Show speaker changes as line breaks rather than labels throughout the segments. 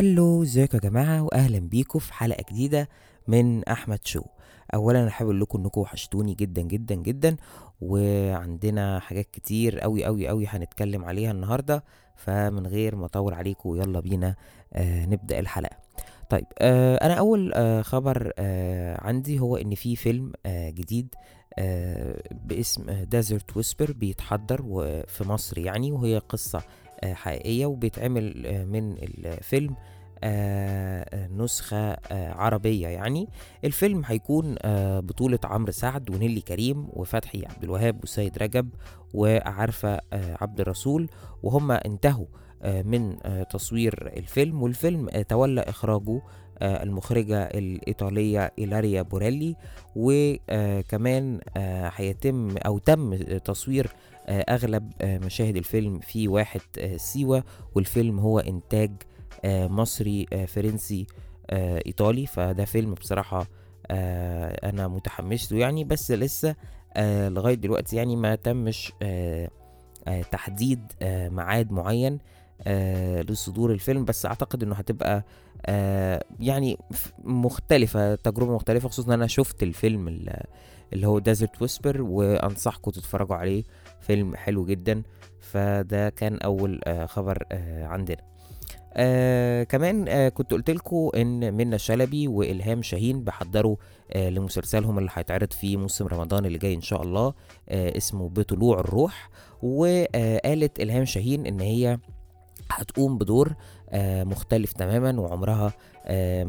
هلو ازيكم يا جماعة؟ واهلا بيكم في حلقة جديدة من أحمد شو. اولا أنا حابب أقول لكم إنكم وحشتوني جدا جدا جدا وعندنا حاجات كتير قوي قوي قوي هنتكلم عليها النهاردة فمن غير ما أطول عليكم يلا بينا آه نبدأ الحلقة. طيب آه أنا أول آه خبر آه عندي هو إن في فيلم آه جديد آه باسم ديزرت ويسبر بيتحضر في مصر يعني وهي قصة آه حقيقية وبيتعمل آه من الفيلم آه آه، نسخة آه عربية يعني. الفيلم هيكون آه بطولة عمرو سعد ونيلي كريم وفتحي عبد الوهاب وسيد رجب وعارفة آه عبد الرسول وهم انتهوا. آه من آه تصوير الفيلم والفيلم آه تولى إخراجه آه المخرجة الإيطالية إيلاريا بوريلي وكمان هيتم أو تم تصوير آه، أغلب آه، مشاهد الفيلم في واحد آه، سيوة والفيلم هو إنتاج آه، مصري آه، فرنسي آه، إيطالي. فده فيلم بصراحة آه، أنا متحمس له يعني بس لسه آه، لغاية دلوقتي يعني ما تمش آه، آه، تحديد آه، ميعاد معين. آه، لصدور الفيلم بس أعتقد إنه هتبقى آه، يعني مختلفة تجربة مختلفة خصوصا أنا شفت الفيلم ال- اللي هو ديزرت ويسبر وأنصحكم تتفرجوا عليه. فيلم حلو جدا. فده كان أول آه، خبر آه، عندنا. آه كمان آه كنت قلت لكم إن منى شلبي وإلهام شاهين بيحضروا آه لمسلسلهم اللي هيتعرض في موسم رمضان اللي جاي إن شاء الله آه اسمه بطلوع الروح. وقالت إلهام شاهين إن هي هتقوم بدور آه مختلف تماما وعمرها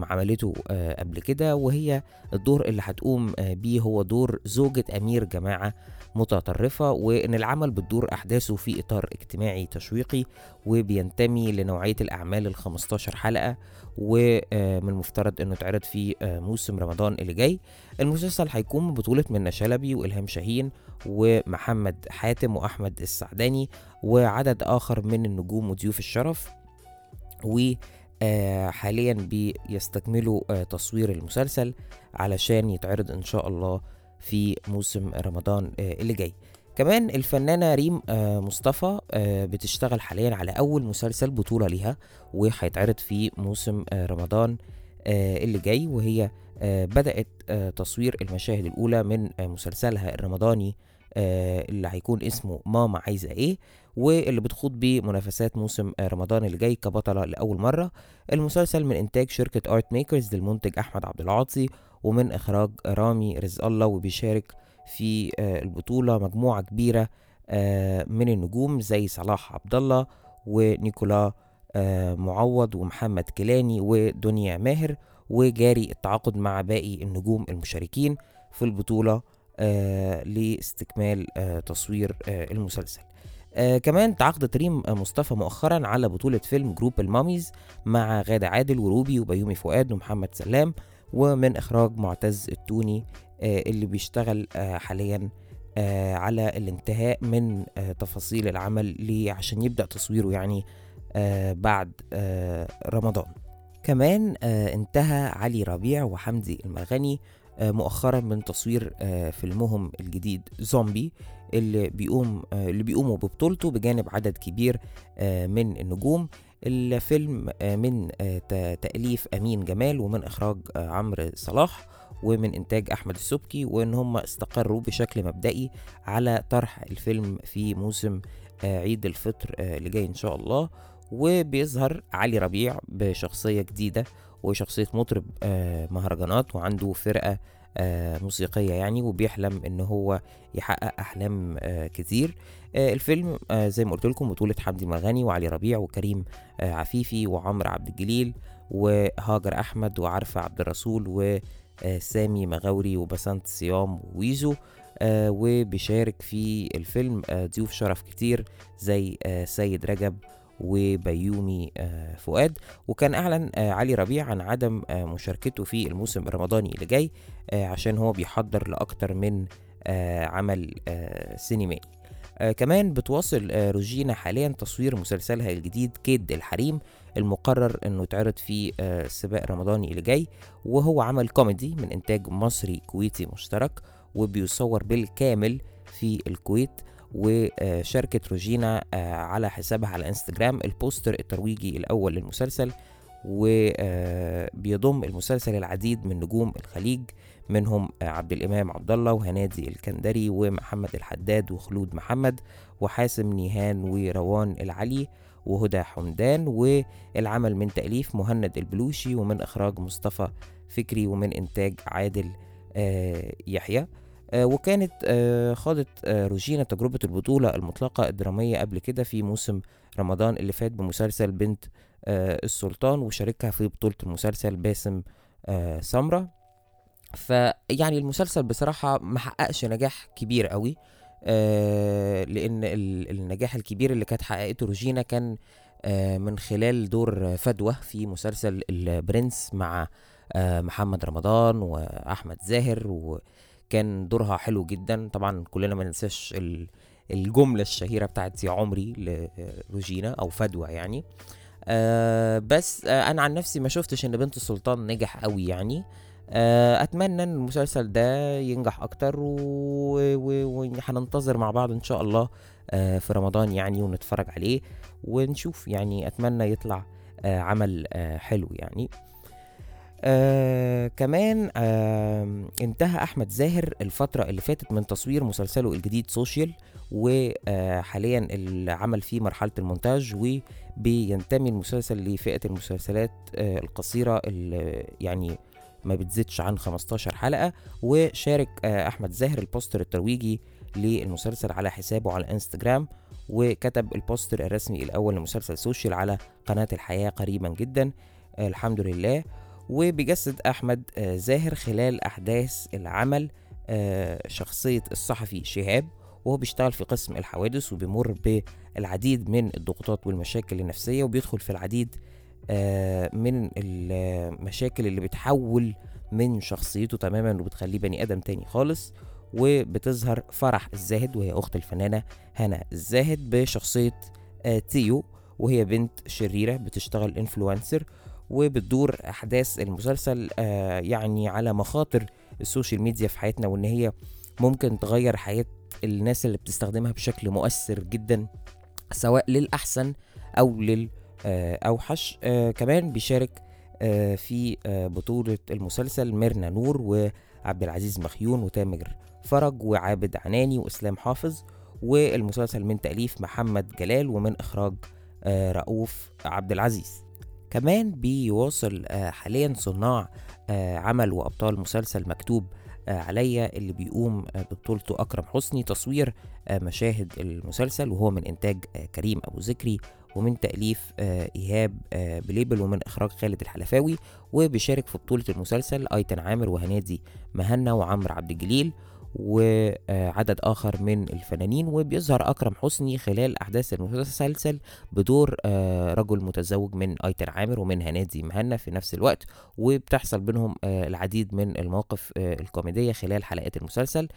عملته آه قبل كده وهي الدور اللي هتقوم آه بيه هو دور زوجة أمير جماعة متطرفة وإن العمل بتدور أحداثه في إطار اجتماعي تشويقي وبينتمي لنوعية الأعمال ال 15 حلقة ومن المفترض إنه يتعرض في آه، موسم رمضان اللي جاي. المسلسل هيكون ببطولة منى شلبي وإلهام شاهين ومحمد حاتم وأحمد السعداني وعدد آخر من النجوم وضيوف الشرف وحاليا بيستكملوا آه، تصوير المسلسل علشان يتعرض إن شاء الله في موسم رمضان آه، اللي جاي. كمان الفنانة ريم آه، مصطفى آه، بتشتغل حاليا على أول مسلسل بطولة ليها وهيتعرض في موسم آه، رمضان آه، اللي جاي وهي آه، بدأت آه، تصوير المشاهد الأولى من آه، مسلسلها الرمضاني آه، اللي هيكون اسمه ماما عايزة إيه واللي بتخوض بيه منافسات موسم آه، رمضان اللي جاي كبطلة لأول مرة. المسلسل من إنتاج شركة آرت ميكرز للمنتج أحمد عبد العاطي ومن إخراج رامي رزق الله وبيشارك في آه، البطولة مجموعة كبيرة آه، من النجوم زي صلاح عبد الله ونيكولا آه، معوض ومحمد كيلاني ودنيا ماهر وجاري التعاقد مع باقي النجوم المشاركين في البطولة آه، لاستكمال آه، تصوير آه، المسلسل. آه كمان تعاقدت ريم آه، مصطفى مؤخرا على بطولة فيلم جروب الماميز مع غادة عادل وروبي وبيومي فؤاد ومحمد سلام ومن إخراج معتز التوني آه اللي بيشتغل آه حاليا آه على الانتهاء من آه تفاصيل العمل ليه عشان يبدأ تصويره يعني آه بعد آه رمضان. كمان آه انتهى علي ربيع وحمدي المرغني آه مؤخرا من تصوير آه فيلمهم الجديد زومبي اللي بيقوم آه اللي بيقوموا ببطولته بجانب عدد كبير آه من النجوم. الفيلم آه من آه تأليف أمين جمال ومن إخراج آه عمرو صلاح ومن إنتاج أحمد السبكي وإن هم استقروا بشكل مبدئي على طرح الفيلم في موسم آه عيد الفطر آه اللي جاي إن شاء الله. وبيظهر علي ربيع بشخصية جديدة وشخصية مطرب آه مهرجانات وعنده فرقة آه موسيقية يعني وبيحلم إن هو يحقق أحلام آه كتير. الفيلم زي ما قلت لكم بطولة حمدي مرغني وعلي ربيع وكريم عفيفي وعمرو عبد الجليل وهاجر أحمد وعارفة عبد الرسول وسامي مغاوري وبسنت صيام وويزو آه وبيشارك في الفيلم ضيوف شرف كتير زي سيد رجب وبيومي آه فؤاد. وكان أعلن آه علي ربيع عن عدم آه مشاركته في الموسم الرمضاني اللي جاي عشان هو بيحضر لأكتر من عمل سينمائي. كمان بتواصل روجينا حاليا تصوير مسلسلها الجديد كيد الحريم المقرر إنه يتعرض في السباق الرمضاني اللي جاي. وهو عمل كوميدي من إنتاج مصري كويتي مشترك وبيصور بالكامل في الكويت. وشاركت روجينا آه، على حسابها على انستجرام. البوستر الترويجي الأول للمسلسل وبيضم المسلسل العديد من نجوم الخليج منهم آه، عبد الإمام عبد الله وهنادي الكندري ومحمد الحداد وخلود محمد وحاسم نيهان وروان العلي وهدى حمدان والعمل من تأليف مهند البلوشي ومن إخراج مصطفى فكري ومن إنتاج عادل آه، يحيى. وكانت آه، خاضت آه، روجينا تجربة البطولة المطلقة الدرامية قبل كده في موسم رمضان اللي فات بمسلسل بنت آه، السلطان وشاركها في بطولة المسلسل باسم آه، سمرة. فيعني المسلسل بصراحة محققش نجاح كبير قوي آه، لأن ال- النجاح الكبير اللي كانت حققته روجينا كان آه، من خلال دور فدوى في مسلسل البرنس مع آه، محمد رمضان وأحمد زاهر وكان دورها حلو جدا. طبعا كلنا ما ننساش ال- الجملة الشهيرة بتاعت يا عمري لروجينا أو فدوى يعني. آه بس آه أنا عن نفسي ما شفتش إن بنت السلطان نجح قوي يعني. آه أتمنى إن المسلسل ده ينجح أكتر وهننتظر مع بعض إن شاء الله آه في رمضان يعني ونتفرج عليه ونشوف يعني. أتمنى يطلع آه عمل آه حلو يعني. آه كمان آه انتهى أحمد زاهر الفترة اللي فاتت من تصوير مسلسله الجديد سوشيال وحاليا العمل فيه مرحلة المونتاج وبينتمي المسلسل لفئة المسلسلات آه القصيرة اللي يعني ما بتزيدش عن 15 حلقة وشارك آه أحمد زاهر البوستر الترويجي للمسلسل على حسابه على إنستجرام وكتب البوستر الرسمي الأول لمسلسل سوشيال على قناة الحياة قريبا جدا. آه الحمد لله. وبيجسد أحمد آه، زاهر خلال أحداث العمل آه، شخصية الصحفي شهاب وهو بيشتغل في قسم الحوادث وبيمر بالعديد من الضغوطات والمشاكل النفسية وبيدخل في العديد آه، من المشاكل اللي بتحول من شخصيته تماما وبتخليه بني آدم تاني خالص وبتظهر فرح الزاهد وهي أخت الفنانة هنا الزاهد بشخصية تيو وهي بنت شريرة بتشتغل influencer وبتدور أحداث المسلسل آه يعني على مخاطر ال social media في حياتنا وإن هي ممكن تغير حياة الناس اللي بتستخدمها بشكل مؤثر جدا سواء للأحسن أو للأوحش آه كمان بيشارك آه في آه بطولة المسلسل ميرنا نور وعبد العزيز مخيون وتامر فرج وعابد عناني وإسلام حافظ والمسلسل من تأليف محمد جلال ومن إخراج آه رؤوف عبد العزيز. كمان بيواصل آه، حاليا صناع آه، عمل وأبطال مسلسل مكتوب آه، عليا اللي بيقوم ببطولته أكرم حسني تصوير مشاهد المسلسل وهو من إنتاج آه، كريم أبو ذكري ومن تأليف إيهاب آه، بليبل ومن إخراج خالد الحلفاوي وبيشارك في بطولة المسلسل أيتن عامر وهنادي مهنا وعمرو عبد الجليل. وعدد آخر من الفنانين وبيظهر أكرم حسني خلال أحداث المسلسل بدور آه، رجل متزوج من أيتن عامر ومن هنادي مهنا في نفس الوقت وبتحصل بينهم آه، العديد من المواقف آه، الكوميدية خلال حلقات المسلسل.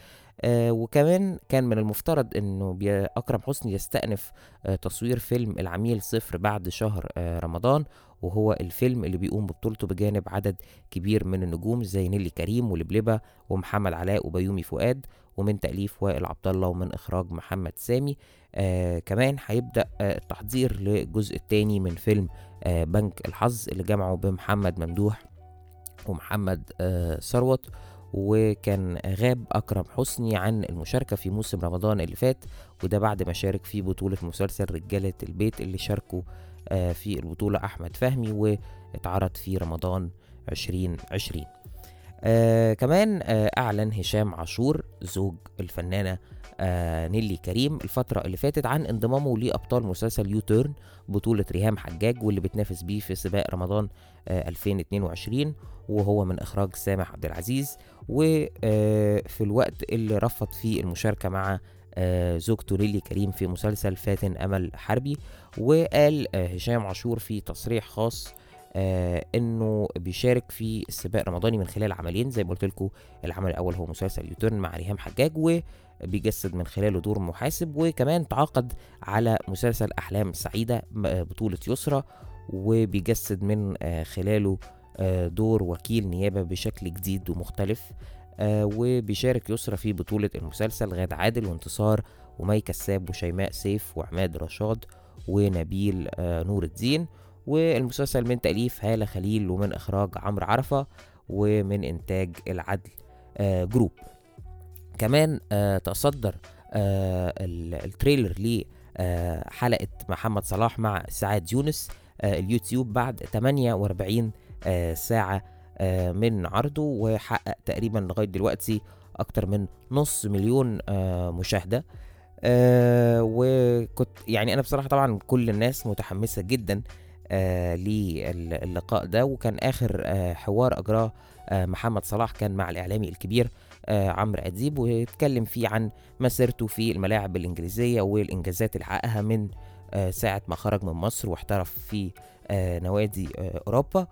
آه، وكمان كان من المفترض إنه أكرم حسني يستأنف آه، تصوير فيلم العميل صفر بعد شهر آه، رمضان وهو الفيلم اللي بيقوم ببطولته بجانب عدد كبير من النجوم زي نيلي كريم ولبلبة ومحمد علاء وبيومي فؤاد ومن تأليف وائل عبد الله ومن إخراج محمد سامي. آه كمان هيبدأ آه التحضير للجزء الثاني من فيلم آه بنك الحظ اللي جمعه بمحمد ممدوح ومحمد آه ثروت. وكان غاب أكرم حسني عن المشاركة في موسم رمضان اللي فات وده بعد ما شارك في بطولة مسلسل رجالة البيت اللي شاركوا في البطولة أحمد فهمي واتعرض في رمضان 2020 آه كمان آه أعلن هشام عاشور زوج الفنانة آه نيلي كريم الفترة اللي فاتت عن انضمامه لأبطال مسلسل U Turn بطولة ريهام حجاج واللي بتنافس بيه في سباق رمضان آه 2022 وهو من إخراج سامح عبد العزيز وفي الوقت اللي رفض فيه المشاركة مع آه زوجته نيلي كريم في مسلسل فاتن أمل حربي وقال آه هشام عاشور في تصريح خاص آه إنه بيشارك في السباق رمضاني من خلال عملين زي ما قلت لكم العمل الأول هو مسلسل يوتيرن مع ريهام حجاج وبيجسد من خلاله دور محاسب وكمان تعاقد على مسلسل أحلام سعيدة بطولة يسرى وبيجسد من آه خلاله آه دور وكيل نيابة بشكل جديد ومختلف. آه وبيشارك يسرا في بطولة المسلسل غادة عادل وانتصار ومي كساب وشيماء سيف وعماد رشاد ونبيل آه نور الدين. والمسلسل من تأليف هالة خليل ومن إخراج عمرو عرفة ومن إنتاج العدل آه، group. كمان تصدر ال- ال trailer لحلقة محمد صلاح مع إسعاد يونس اليوتيوب بعد 48 آه، ساعة. من عرضه وحقق تقريبا لغاية دلوقتي أكتر من نص مليون آه، مشاهدة. آه، وكنت يعني أنا بصراحة طبعا كل الناس متحمسة جدا آه، للقاء ده. وكان آه، حوار أجراه آه، محمد صلاح كان مع الإعلامي الكبير آه، عمرو أديب. واتكلم فيه عن مسيرته في الملاعب الإنجليزية والإنجازات اللي حققها من آه، ساعة ما خرج من مصر واحترف في آه، نوادي آه، أوروبا.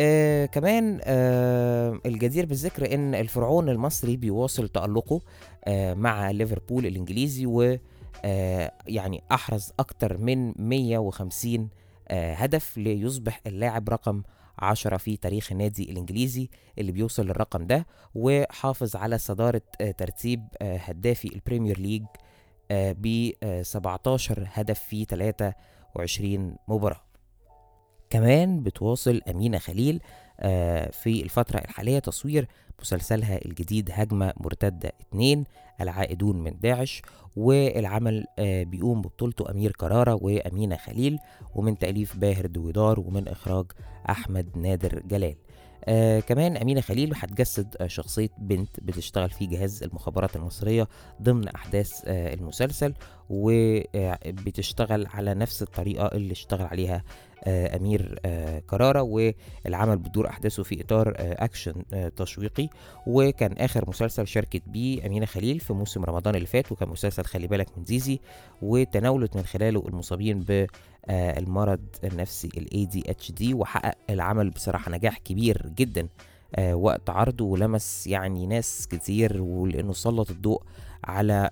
آه كمان آه الجدير بالذكر إن الفرعون المصري بيواصل تألقه آه مع ليفربول الإنجليزي و آه يعني أحرز أكتر من 150 آه هدف ليصبح اللاعب رقم 10 في تاريخ النادي الإنجليزي اللي بيوصل للرقم ده وحافظ على صدارة آه ترتيب آه هدافي ال Premier League آه ب آه 17 هدف في 23 مباراة. كمان بتواصل أمينة خليل آه، في الفترة الحالية تصوير مسلسلها الجديد هجمة مرتدة 2 العائدون من داعش والعمل آه، بيقوم ببطولته أمير كرارة وأمينة خليل ومن تأليف باهر دويدار ومن إخراج أحمد نادر جلال. آه كمان أمينة خليل هتجسد آه شخصية بنت بتشتغل في جهاز المخابرات المصرية ضمن أحداث آه المسلسل وبتشتغل على نفس الطريقة اللي اشتغل عليها آه أمير آه كرارة والعمل بتدور أحداثه في إطار آه أكشن آه تشويقي. وكان آخر مسلسل شاركت بيه أمينة خليل في موسم رمضان اللي فات وكان مسلسل خلي بالك من زيزي وتناولت من خلاله المصابين بالمرض النفسي ال ADHD وحقق العمل بصراحة نجاح كبير جدا وقت عرضه ولمس يعني ناس كتير ولأنه سلط الضوء على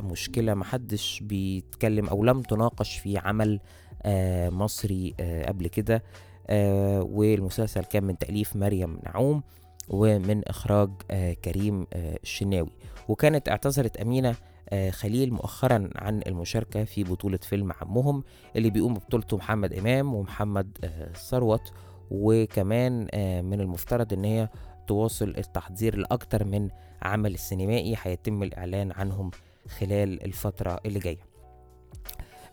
مشكلة محدش بيتكلم أو لم تناقش في عمل مصري آه قبل كده. آه والمسلسل كان من تأليف مريم نعوم ومن إخراج آه كريم آه الشناوي. وكانت اعتذرت أمينة آه خليل مؤخرا عن المشاركة في بطولة فيلم عمهم اللي بيقوم ببطولته محمد إمام ومحمد آه ثروت. وكمان آه من المفترض إن هي تواصل التحضير لأكتر من عمل السينمائي هيتم الإعلان عنهم خلال الفترة اللي جاية.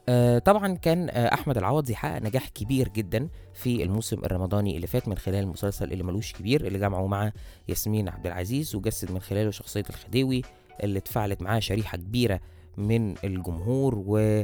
آه طبعا كان آه أحمد العوضي حقق نجاح كبير جدا في الموسم الرمضاني اللي فات من خلال المسلسل اللي ملوش كبير اللي جمعه مع ياسمين عبد العزيز وجسد من خلاله شخصية الخديوي اللي اتفاعلت معاه شريحة كبيرة من الجمهور و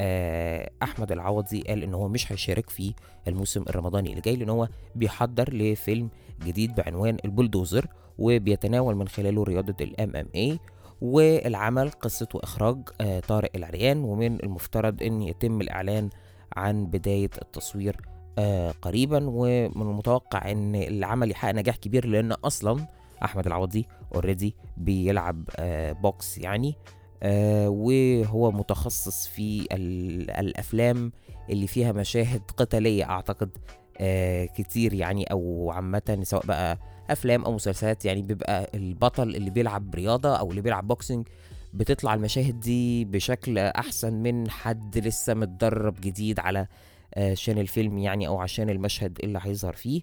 آه أحمد العوضي قال إن هو مش هيشارك في الموسم الرمضاني اللي جاي لأن هو بيحضر لفيلم جديد بعنوان البلدوزر وبيتناول من خلاله رياضة ال MMA والعمل قصة وإخراج آه طارق العريان ومن المفترض أن يتم الإعلان عن بداية التصوير آه قريبا. ومن المتوقع أن العمل يحقق نجاح كبير لأن أصلا أحمد العوضي already بيلعب box يعني آه وهو متخصص في الأفلام اللي فيها مشاهد قتالية أعتقد كتير يعني أو عامة سواء بقى أفلام أو مسلسلات يعني بيبقى البطل اللي بيلعب رياضة أو اللي بيلعب boxing بتطلع المشاهد دي بشكل أحسن من حد لسه متدرب جديد على عشان الفيلم يعني أو عشان المشهد اللي هيظهر فيه.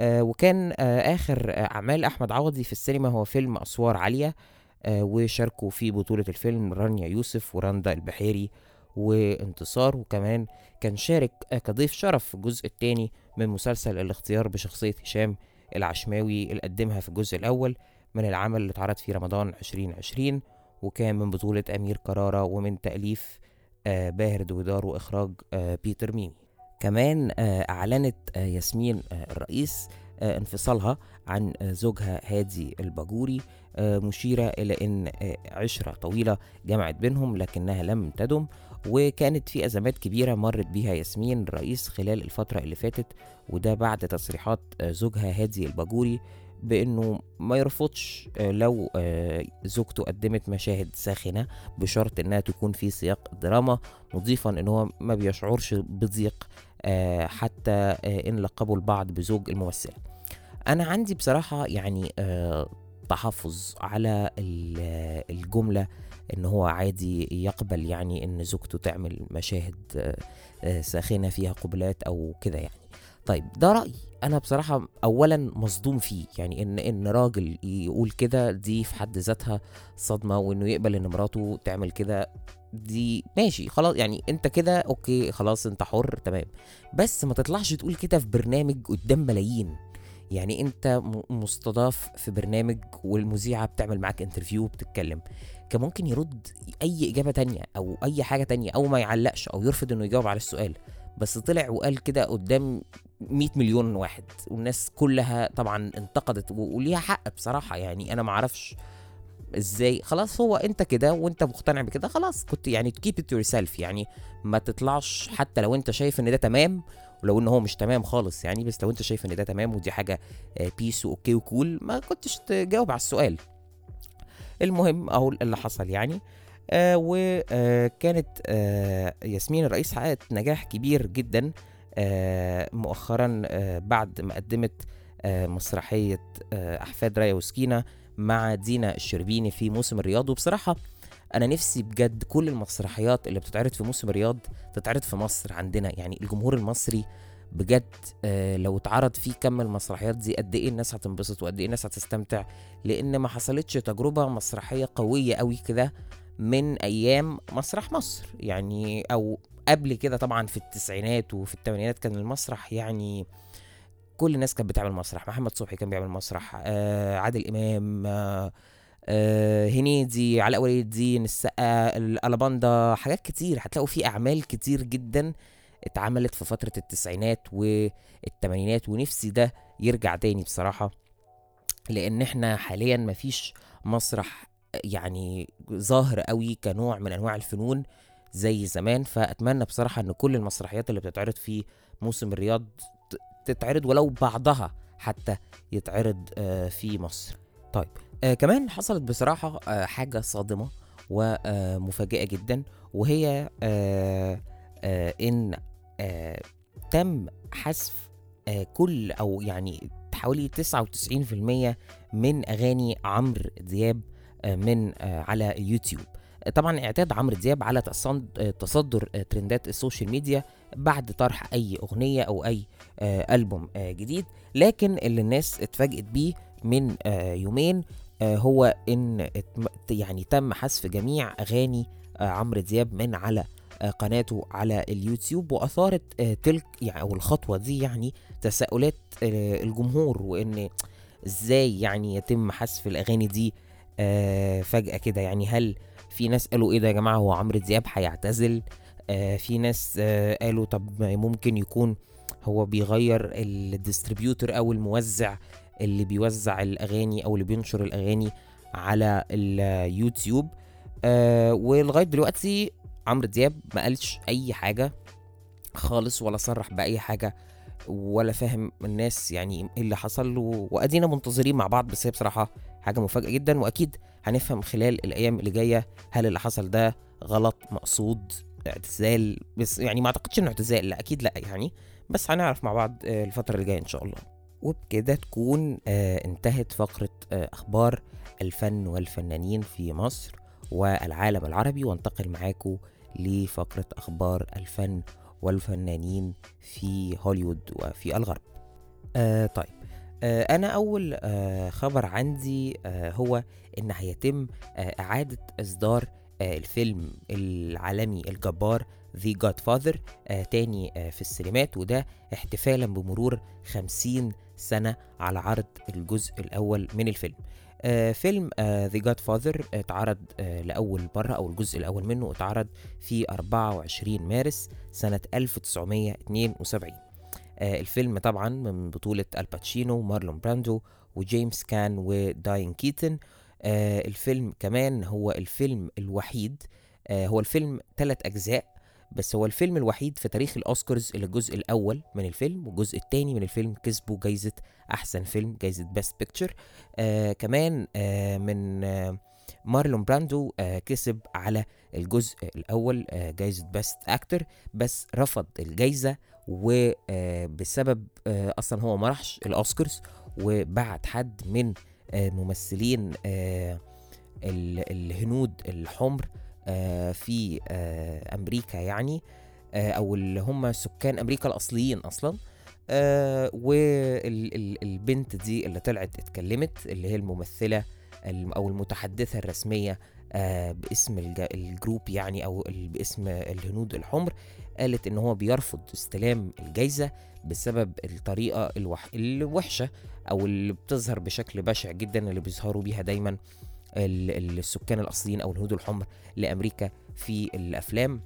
وكان آخر أعمال أحمد عوضي في السينما هو فيلم أسوار عالية وشاركوا في بطولة الفيلم رانيا يوسف ورندا البحيري وانتصار. وكمان كان شارك كضيف شرف في الجزء الثاني من مسلسل الاختيار بشخصية هشام العشماوي اللي قدمها في الجزء الأول من العمل اللي اتعرض في رمضان 2020 وكان من بطولة أمير كرارة ومن تأليف آه باهر دويدار وإخراج آه بيتر ميمي. كمان آه أعلنت ياسمين الرئيس انفصالها عن زوجها هادي الباجوري مشيرة إلى أن عشرة طويلة جمعت بينهم لكنها لم تدم. وكانت في أزمات كبيرة مرت بيها ياسمين الرئيس خلال الفترة اللي فاتت وده بعد تصريحات زوجها هادي الباجوري بإنه ما يرفضش لو زوجته قدمت مشاهد ساخنة بشرط إنها تكون في سياق دراما مضيفا إن هو ما بيشعرش بضيق حتى إن لقبوا البعض بزوج الممثلة. أنا عندي بصراحة يعني التحفظ على ال- الجملة إن هو عادي يقبل يعني إن زوجته تعمل مشاهد آه، آه، ساخنة فيها قبلات أو كده يعني. طيب ده رأيي. أنا بصراحة اولا مصدوم فيه. يعني إن إن راجل يقول كده دي في حد ذاتها صدمة وإنه يقبل إن مراته تعمل كده دي ماشي خلاص يعني أنت كده okay خلاص أنت حر تمام. بس ما تطلعش تقول كده في برنامج قدام ملايين. يعني أنت مستضاف في برنامج والمذيعة بتعمل معاك interview وبتتكلم كان ممكن يرد أي إجابة تانية أو أي حاجة تانية أو ما يعلقش أو يرفض إنه يجاوب على السؤال. بس طلع وقال كده قدام 100 مليون واحد والناس كلها طبعا انتقدت وليها حق بصراحة يعني أنا معرفش إزاي. خلاص هو أنت كده وأنت مقتنع بكده خلاص كنت يعني keep it yourself يعني ما تطلعش حتى لو أنت شايف إن ده تمام ولو إن هو مش تمام خالص يعني بس لو أنت شايف إن ده تمام ودي حاجة peace و okay و cool ما كنتش تجاوب على السؤال. المهم أهو اللي حصل يعني. آه وكانت آه ياسمين رئيس حققت نجاح كبير جدا آه مؤخرا آه بعد ما قدمت آه مسرحية آه أحفاد رايا وسكينة مع دينا الشربيني في موسم الرياض. وبصراحة أنا نفسي بجد كل المسرحيات اللي بتتعرض في موسم الرياض تتعرض في مصر عندنا. يعني الجمهور المصري بجد آه لو اتعرض فيه كم المسرحيات دي قد إيه الناس هتنبسط وقد إيه الناس هتستمتع؟ لأن ما حصلتش تجربة مسرحية قوية قوي كده من أيام مسرح مصر. يعني أو قبل كده طبعا في التسعينات وفي الثمانينات كان المسرح يعني كل الناس كانت بتعمل مسرح. محمد صبحي كان بيعمل مسرح آه عادل إمام آه آه هنيدي علاء ولي الدين السقا الألاباندا حاجات كتير. هتلاقوا في أعمال كتير جدا اتعملت في فترة التسعينات والتمانينات ونفسي ده يرجع تاني بصراحة لأن إحنا حاليا مفيش مسرح يعني ظاهر قوي كنوع من أنواع الفنون زي زمان. فأتمنى بصراحة إن كل المسرحيات اللي بتتعرض في موسم الرياض تتعرض ولو بعضها حتى يتعرض آه، في مصر. طيب آه كمان حصلت بصراحة آه حاجة صادمة ومفاجئة جدا وهي آه آه إن آه تم حذف آه كل أو يعني حوالي 99% من أغاني عمرو دياب آه من آه على اليوتيوب آه، طبعا اعتاد عمرو دياب على آه، تصدر آه، ترندات ال social media بعد طرح أي أغنية أو أي آه، ألبوم آه، جديد. لكن اللي الناس اتفاجئت بيه من آه، يومين آه، هو إن يعني تم حذف جميع أغاني آه، عمرو دياب من على آه، قناته على اليوتيوب وأثارت آه، تلك يعني أو الخطوة دي يعني تساؤلات آه، الجمهور وإن إزاي يعني يتم حذف الأغاني دي آه، فجأة كده. يعني هل في ناس قالوا إيه ده يا جماعة؟ هو عمرو دياب هيعتزل؟ آه، في ناس آه، قالوا طب ممكن يكون هو بيغير الديستريبيوتور أو الموزع اللي بيوزع الأغاني أو اللي بينشر الأغاني على اليوتيوب آه ولغاية دلوقتي عمرو دياب ما قالش أي حاجة خالص ولا صرح بأي حاجة ولا فاهم الناس يعني إيه اللي حصل وأدينا منتظرين مع بعض بس هي بصراحة حاجة مفاجأة جدا وأكيد هنفهم خلال الأيام اللي جاية هل اللي حصل ده غلط مقصود اعتزال بس يعني ما أعتقدش إنه اعتزال لا أكيد لا يعني بس هنعرف مع بعض آه، الفترة اللي جاية إن شاء الله. وبكده تكون آه انتهت فقرة آه أخبار الفن والفنانين في مصر والعالم العربي وانتقل معاكم لفقرة أخبار الفن والفنانين في هوليوود وفي الغرب. آه طيب. آه أنا أول آه خبر عندي آه هو إن هيتم آه إعادة إصدار آه الفيلم العالمي الجبار The Godfather آه تاني آه في السينمات وده احتفالا بمرور 50 سنة على عرض الجزء الأول من الفيلم. فيلم آه The Godfather اتعرض آه لأول مرة أو الجزء الأول منه اتعرض في 24 مارس سنة 1972 آه الفيلم طبعا من بطولة آل باتشينو مارلون براندو وجيمس كان ودايان كيتون. آه الفيلم كمان هو الفيلم الوحيد آه هو الفيلم ثلاث أجزاء بس هو الفيلم الوحيد في تاريخ الأوسكارز اللي الجزء الأول من الفيلم والجزء الثاني من الفيلم كسبوا جايزة أحسن فيلم جايزة best picture آه كمان آه من آه مارلون براندو آه كسب على الجزء الأول آه جايزة best actor بس رفض الجايزة وبسبب آه أصلا هو ما راحش الأوسكارز وبعت حد من آه، ممثلين آه، ال- الهنود الحمر آه، في آه، أمريكا يعني آه، أو اللي هم سكان أمريكا الأصليين أصلا. والبنت دي اللي طلعت اتكلمت اللي هي الممثلة الم- أو المتحدثة الرسمية آه، باسم الج- الجروب يعني أو باسم الهنود الحمر قالت إن هو بيرفض استلام الجايزة بسبب الطريقة الوح... الوحشة أو اللي بتظهر بشكل بشع جدا اللي بيظهروا بيها دايما السكان الأصليين أو الهنود الحمر لأمريكا في الأفلام.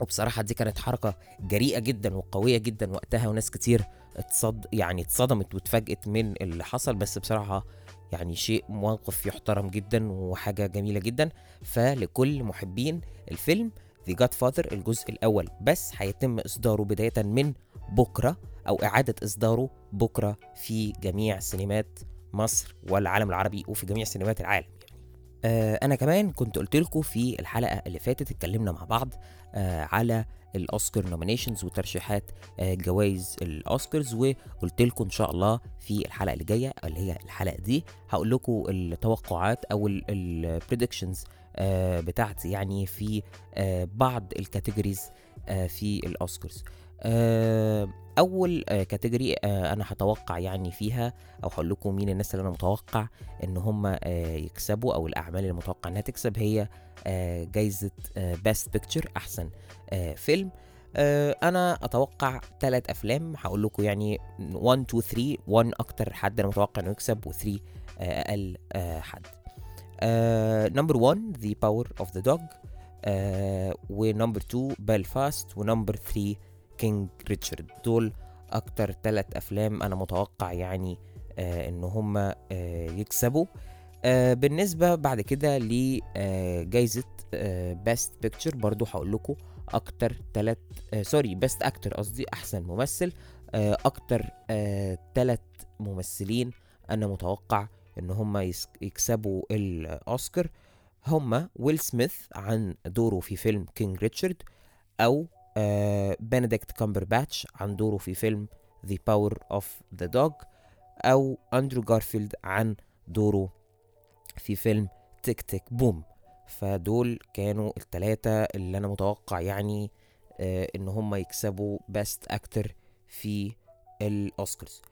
وبصراحة دي كانت حركة جريئة جدا وقوية جدا وقتها وناس كتير اتصد يعني اتصدمت واتفاجئت من اللي حصل. بس بصراحة يعني شيء موقف يحترم جدا وحاجة جميلة جدا. فلكل محبين الفيلم The Godfather الجزء الأول. بس هيتم إصداره بداية من بكرة أو إعادة إصداره بكرة في جميع سينمات مصر والعالم العربي وفي جميع سينمات العالم. آه أنا كمان كنت قلت لكم في الحلقة اللي فاتت اتكلمنا مع بعض آه على الأوسكار nominations وترشيحات آه جوائز الأوسكارز وقلت لكم إن شاء الله في الحلقة اللي جاية اللي هي الحلقة دي هقول لكم التوقعات أو ال predictions بتاعتي يعني في بعض ال categories في الأوسكارز. أول آه، category آه، أنا هتوقع يعني فيها أو هقول لكم مين الناس اللي أنا متوقع إن هم آه، يكسبوا أو الأعمال اللي متوقع إنها تكسب هي آه، جايزة best picture أحسن آه، فيلم. آه، أنا أتوقع ثلاث أفلام هقول لكم يعني 1 2 3 1 أكتر حد أنا متوقع إنه يكسب و3 أقل آه، حد. number 1 The Power of the Dog و number 2 بلفاست و number 3 King Richard. دول أكتر ثلاث أفلام أنا متوقع يعني آه إن هم آه يكسبوا. آه بالنسبة بعد كده لجائزه best picture برضو هقول لكم أكتر ثلاث sorry best actor قصدي أحسن ممثل. آه أكتر ثلاث ممثلين أنا متوقع إن هم يس- يكسبوا الأوسكار. هما ويل سميث عن دوره في فيلم King Richard أو آه بنديكت كامبرباتش عن دوره في فيلم The Power of the Dog أو اندرو جارفيلد عن دوره في فيلم tick, tick... BOOM فدول كانوا التلاتة اللي أنا متوقع يعني آه إن هم يكسبوا best actor في الأوسكارز.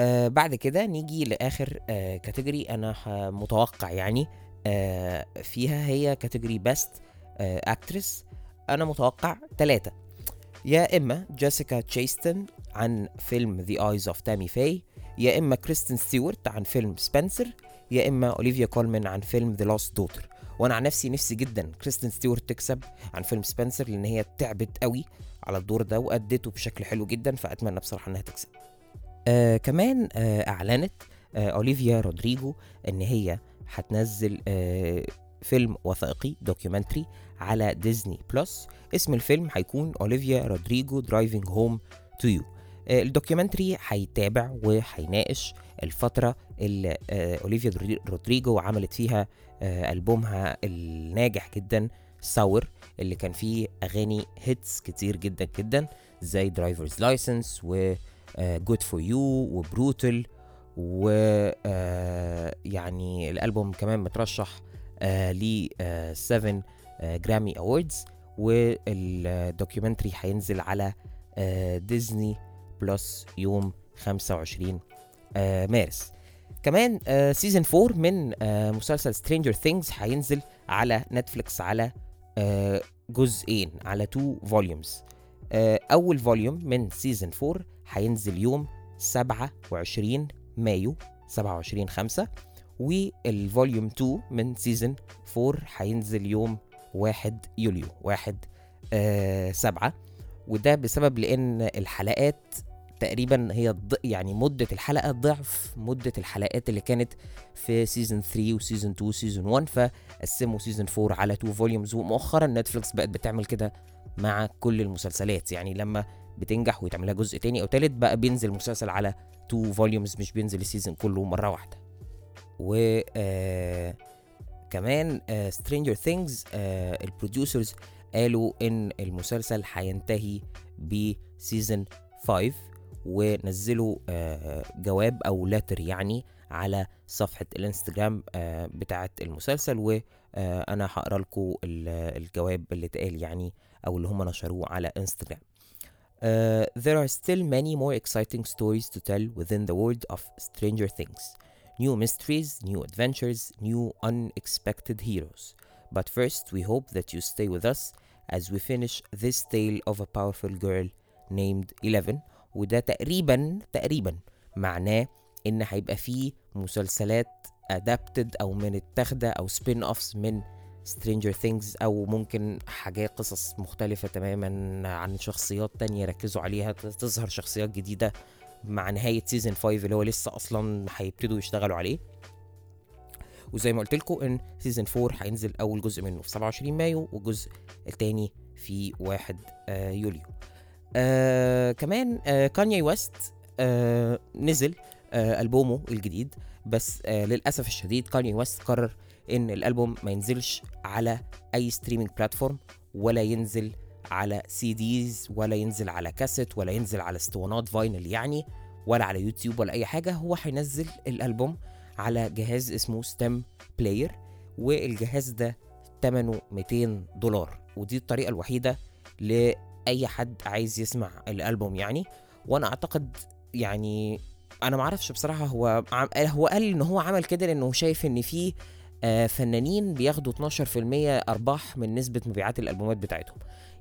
آه بعد كده نيجي لآخر آه category أنا ه- متوقع يعني آه فيها هي category best actress أنا متوقع ثلاثة يا إما جيسيكا تشاستين عن فيلم The Eyes of Tammy Faye يا إما كريستين ستيوارت عن فيلم سبنسر يا إما أوليفيا كولمان عن فيلم The Lost Daughter وأنا عن نفسي نفسي جدا كريستين ستيوارت تكسب عن فيلم سبنسر لأن هي تعبت قوي على الدور ده وادته بشكل حلو جدا فأتمنى بصراحة إنها تكسب. آه كمان آه أعلنت آه أوليفيا رودريجو إن هي هتنزل آه فيلم وثائقي documentary على ديزني بلس اسم الفيلم هيكون اوليفيا رودريجو driving home to you ال documentary هيتابع وهيناقش الفترة اللي آه، اوليفيا دري- رودريجو عملت فيها آه، ألبومها الناجح جدا Sour اللي كان فيه أغاني hits كتير جدا جدا زي drivers license و good for you و brutal و آه، يعني الألبوم كمان مترشح ل 7 Grammy Awards وال documentary هينزل على آه، ديزني بلس يوم 25 آه، مارس. كمان season 4 من آه، مسلسل Stranger Things هينزل على نتفليكس على آه، جزئين على 2 volumes أول volume من season 4 هينزل يوم 27 مايو 27 5 وال volume 2 من season 4 هينزل يوم 1 يوليو 1 آه 7 وده بسبب لأن الحلقات تقريبا هي. يعني مدة الحلقة ضعف مدة الحلقات اللي كانت في season 3 و season 2 و season 1 فقسموا season 4 على 2 volumes ومؤخرا نتفليكس بقت بتعمل كده مع كل المسلسلات. يعني لما بتنجح ويتعملها جزء تاني أو تالت بقى بينزل المسلسل على 2 volumes مش بينزل ال season كله مرة واحدة. و آه كمان Stranger Things ال producers قالوا إن المسلسل هينتهي ب season 5 ونزلوا آه، جواب أو letter يعني على صفحة الانستجرام آه، بتاعة المسلسل وأنا هقرأ لكم الجواب اللي اتقال يعني أو اللي هم نشروه على انستجرام Uh, there are still many more exciting stories to tell within the world of Stranger Things. New mysteries, new adventures, new unexpected heroes. But first, we hope that you stay with us as we finish this tale of a powerful girl named Eleven وده تقريبا تقريبا معناه ان هيبقى فيه مسلسلات adapted أو من اتاخده أو سبين اوفس من Stranger Things أو ممكن حاجات قصص مختلفة تماما عن شخصيات تانية ركزوا عليها تظهر شخصيات جديدة مع نهاية season 5 اللي هو لسه أصلا هيبتدوا يشتغلوا عليه. وزي ما قلت لكم إن season 4 هينزل أول جزء منه في 27 مايو والجزء الثاني في 1 آه يوليو. آه كمان آه كانيا ويست آه نزل آه ألبومه الجديد. بس آه للأسف الشديد كانيا ويست قرر إن الألبوم ما ينزلش على أي streaming platform ولا ينزل على CDs ولا ينزل على كاسيت ولا ينزل على اسطوانات vinyl يعني ولا على يوتيوب ولا أي حاجة هو هينزل الألبوم على جهاز اسمه Stem Player والجهاز ده ثمنه 200 دولار. ودي الطريقة الوحيدة لأي حد عايز يسمع الألبوم يعني. وأنا أعتقد يعني أنا معرفش بصراحة هو هو قال إن هو عمل كده لأنه شايف إن في آه، فنانين بياخدوا 12% أرباح من نسبة مبيعات الألبومات بتاعتهم.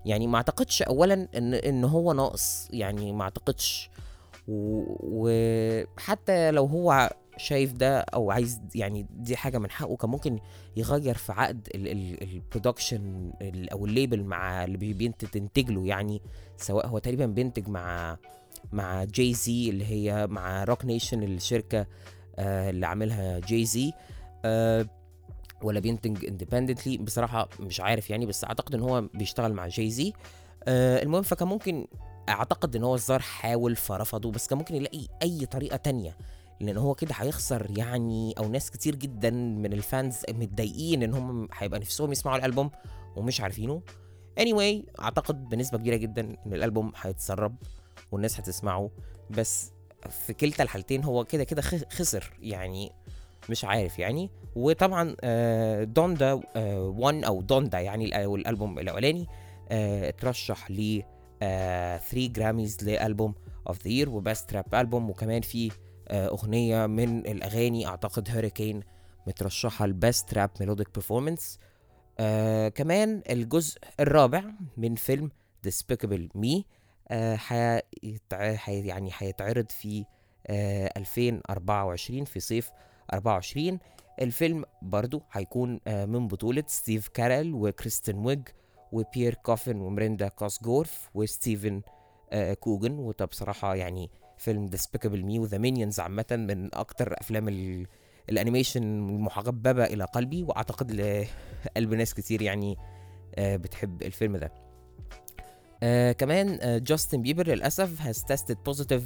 يعني ما اعتقدش اولا إن إن هو ناقص يعني ما اعتقدش. وحتى لو هو شايف ده أو عايز يعني دي حاجة من حقه كان ممكن يغير في عقد البرودكشن أو ال label مع اللي بينتج تنتج له يعني سواء هو تقريبا بينتج مع مع جاي زي اللي هي مع روك نيشن الشركة آه اللي عاملها جاي زي آه ولا بينتج independently بصراحة مش عارف يعني بس أعتقد إن هو بيشتغل مع جاي زي آه المهم فكان ممكن أعتقد إن هو الظاهر حاول فرفضه بس كان ممكن يلاقي أي طريقة تانية لأن هو كده هيخسر يعني أو ناس كتير جدا من ال fans متضايقين إن هم هيبقى نفسهم يسمعوا الألبوم ومش عارفينه. Anyway أعتقد بنسبة كبيرة جدا إن الألبوم هيتسرب والناس هتسمعه بس في كلتا الحالتين هو كده كده خسر يعني. مش عارف يعني. وطبعا آه، دوندا 1 آه، أو دوندا يعني الألبوم الأولاني آه، اترشح ل 3 جراميز ل album of the year و best rap album. وكمان في أغنية من الأغاني أعتقد هوريكين مترشحة ل best rap melodic performance كمان الجزء الرابع من فيلم آه حي يعني هيتعرض في آه 2024 في صيف 24 الفيلم برضو هيكون آه من بطولة ستيف كارل وكريستين ويج وبيير كوفن وميراندا كوسجروف وستيفن آه كوجن. وده بصراحة يعني فيلم Despicable Me و The Minions عامة من أكتر أفلام ال animation المحببة إلى قلبي. وأعتقد لقلب ناس كتير يعني آه بتحب الفيلم ده. آه كمان جاستن بيبر للأسف has tested positive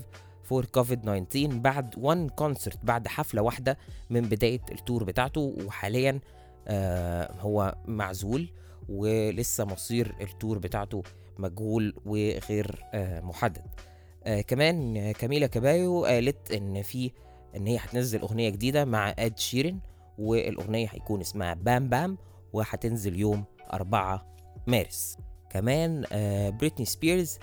for COVID 19 بعد one concert بعد حفلة واحدة من بداية ال tour بتاعته. وحاليا آه هو معزول ولسه مصير ال tour بتاعته مجهول وغير آه محدد. آه كمان كاميلا كابايو قالت إن في إن هي هتنزل أغنية جديدة مع اد شيرين والأغنية هيكون اسمها بام بام وهتنزل يوم 4 مارس. كمان بريتني سبيرز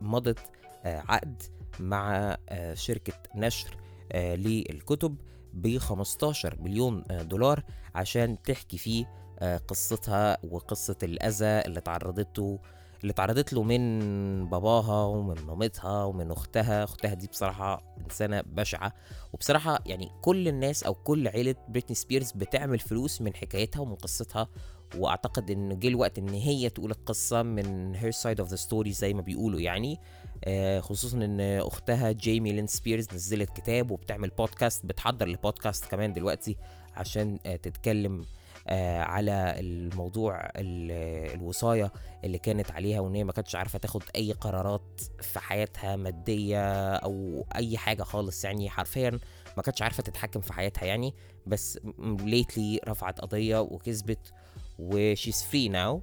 مضت عقد مع آه، شركة نشر آه، للكتب ب 15 مليون آه، دولار عشان تحكي فيه قصتها وقصة الأذى اللي تعرضته اللي تعرضت له من باباها ومن مامتها ومن أختها. أختها دي بصراحة إنسانة بشعة. وبصراحة يعني كل الناس أو كل عيلة بريتني سبيرز بتعمل فلوس من حكايتها ومن قصتها. وأعتقد إن جه الوقت إن هي تقول القصة من her side of the story زي ما بيقولوا يعني. خصوصا إن أختها جيمي لين سبيرز نزلت كتاب وبتعمل بودكاست بتحضر لبودكاست كمان دلوقتي عشان آه، تتكلم آه على الموضوع الوصاية اللي كانت عليها وإن هي ما كانتش عارفة تاخد أي قرارات في حياتها مادية أو أي حاجة خالص يعني حرفيا ما كانتش عارفة تتحكم في حياتها يعني. بس ليتلي رفعت قضية وكسبت و she's free now.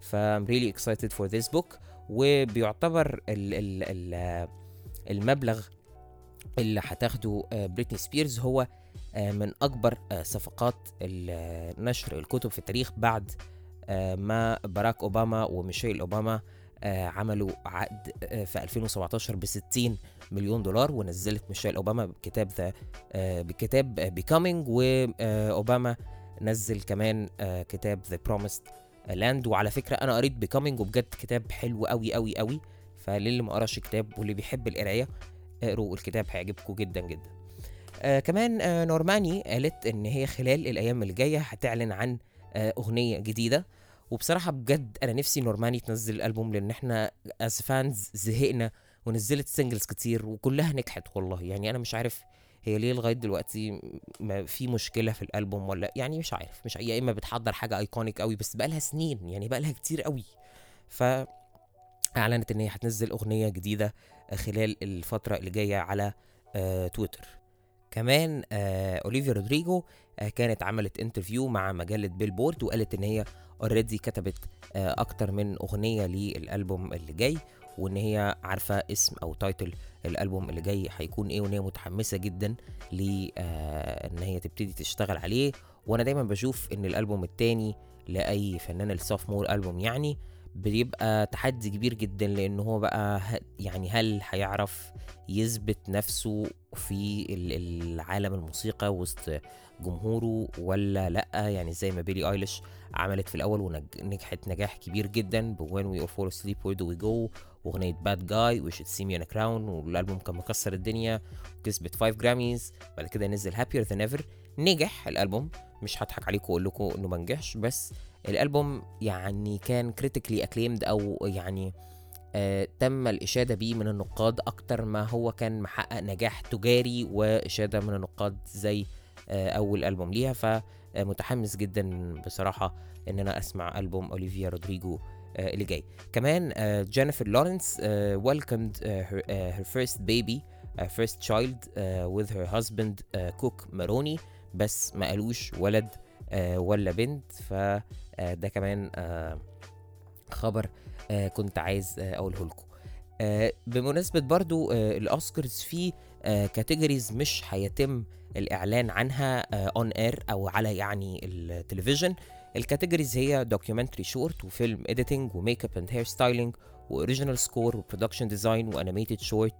ف I'm really excited for this book. وبيعتبر ال ال ال المبلغ اللي هتاخده آه، بريتني سبيرز هو آه، من أكبر آه، صفقات نشر الكتب في التاريخ بعد ما باراك أوباما وميشيل أوباما عملوا عقد في 2017 ب 60 مليون دولار ونزلت ميشيل أوباما بكتاب ذا بكتاب Becoming واوباما نزل كمان كتاب The Promised Land وعلى فكرة أنا قريت Becoming وبجد كتاب حلو قوي قوي قوي فللي ما قراش كتاب واللي بيحب القراية اقروا الكتاب هيعجبكم جدا جدا. آه كمان آه نورماني قالت إن هي خلال الأيام اللي جاية هتعلن عن آه أغنية جديدة. وبصراحة بجد أنا نفسي نورماني تنزل الالبوم لأن إحنا as fans زهقنا ونزلت singles كتير وكلها نجحت والله. يعني أنا مش عارف هي ليه لغاية دلوقتي ما في مشكلة في الألبوم ولا يعني مش عارف مش يا إما بتحضر حاجة iconic قوي بس بقالها سنين يعني بقالها كتير قوي ف أعلنت إن هي هتنزل أغنية جديدة خلال الفترة اللي جاية على آه تويتر. كمان آه أوليفيا رودريجو آه كانت عملت interview مع مجلة بيلبورد وقالت إن هي already كتبت أكتر من أغنية للألبوم اللي جاي. وإن هي عارفة اسم أو title الألبوم اللي جاي هيكون إيه وإن هي متحمسة جدا ل آه إن هي تبتدي تشتغل عليه. وأنا دايما بشوف إن الألبوم التاني لأي فنان ال sophomore album يعني بيبقى تحدي كبير جدا لأن هو بقى يعني هل هيعرف يثبت نفسه في ال- العالم الموسيقى وسط جمهوره ولا لأ؟ يعني زي ما بيلي أيليش عملت في الأول ونجحت نجاح كبير جدا ب When We All Fall Asleep Where Do We Go واغنيه Bad Guy و Should See Me in a Crown والألبوم كان مكسر الدنيا كسبت 5 Grammys بعد كده نزل Happier Than Ever. نجح الألبوم. مش هضحك عليكم وأقول لكم إنه ما نجحش بس الألبوم يعني كان critically acclaimed أو يعني آه تم الإشادة بيه من النقاد أكتر ما هو كان محقق نجاح تجاري وإشادة من النقاد زي آه أول ألبوم ليها. فمتحمس جدا بصراحة إن أنا أسمع ألبوم اوليفيا رودريجو اللي جاي. كمان آه جينيفر لورنس آه welcomed her, her first baby first child with her husband كوك ماروني بس ما قالوش ولد آه ولا بنت. فده كمان آه خبر آه كنت عايز آه أقوله لكم. آه بمناسبة برضو آه الأوسكارز في آه categories مش هيتم الإعلان عنها on air أو على يعني التلفزيون. ال categories هي documentary short و film editing و makeup and hairstyling و original score و production design و animated short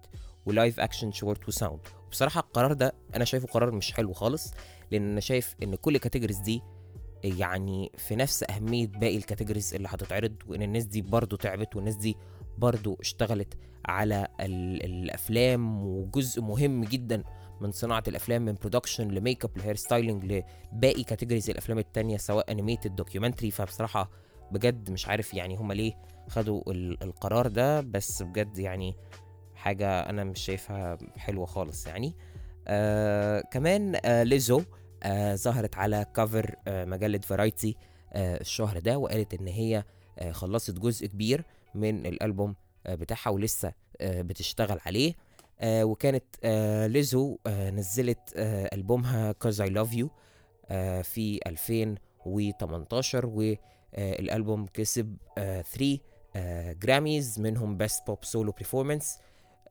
و live action short و sound بصراحة القرار ده أنا شايفه قرار مش حلو خالص لأن أنا شايف إن كل ال categories دي يعني في نفس أهمية باقي ال categories اللي هتتعرض وإن الناس دي برضو تعبت والناس دي برضو اشتغلت على ال- الأفلام وجزء مهم جدا من صناعة الأفلام من production ل makeup ل hairstyling لباقي categories الأفلام التانية سواء animated documentary فبصراحة بجد مش عارف يعني هما ليه خدوا ال- القرار ده. بس بجد يعني حاجة أنا مش شايفها حلوة خالص يعني. آه كمان آه ليزو آه ظهرت على كفر آه مجلة فرايتي آه الشهر ده وقالت إن هي آه خلصت جزء كبير من الألبوم آه بتاعها ولسه آه بتشتغل عليه. آه وكانت آه ليزو آه نزلت آه ألبومها I Love You آه في 2018 والألبوم كسب 3 آه جراميز منهم Best Pop Solo Performance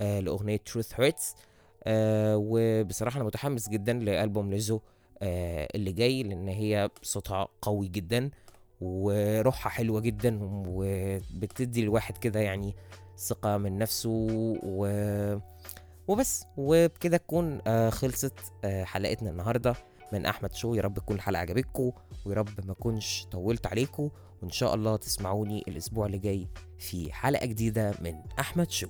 آه لأغنية Hurts آه وبصراحة أنا متحمس جدا لألبوم ليزو آه اللي جاي لأن هي صوتها قوي جدا وروحها حلوة جدا وبتدي الواحد كده يعني ثقة من نفسه و... وبس. وبكده تكون آه خلصت آه حلقتنا النهاردة. من أحمد شو يا رب تكون الحلقة عجبتكم ويا رب ما كنش طولت عليكم وإن شاء الله تسمعوني الأسبوع اللي جاي في حلقة جديدة من أحمد شو.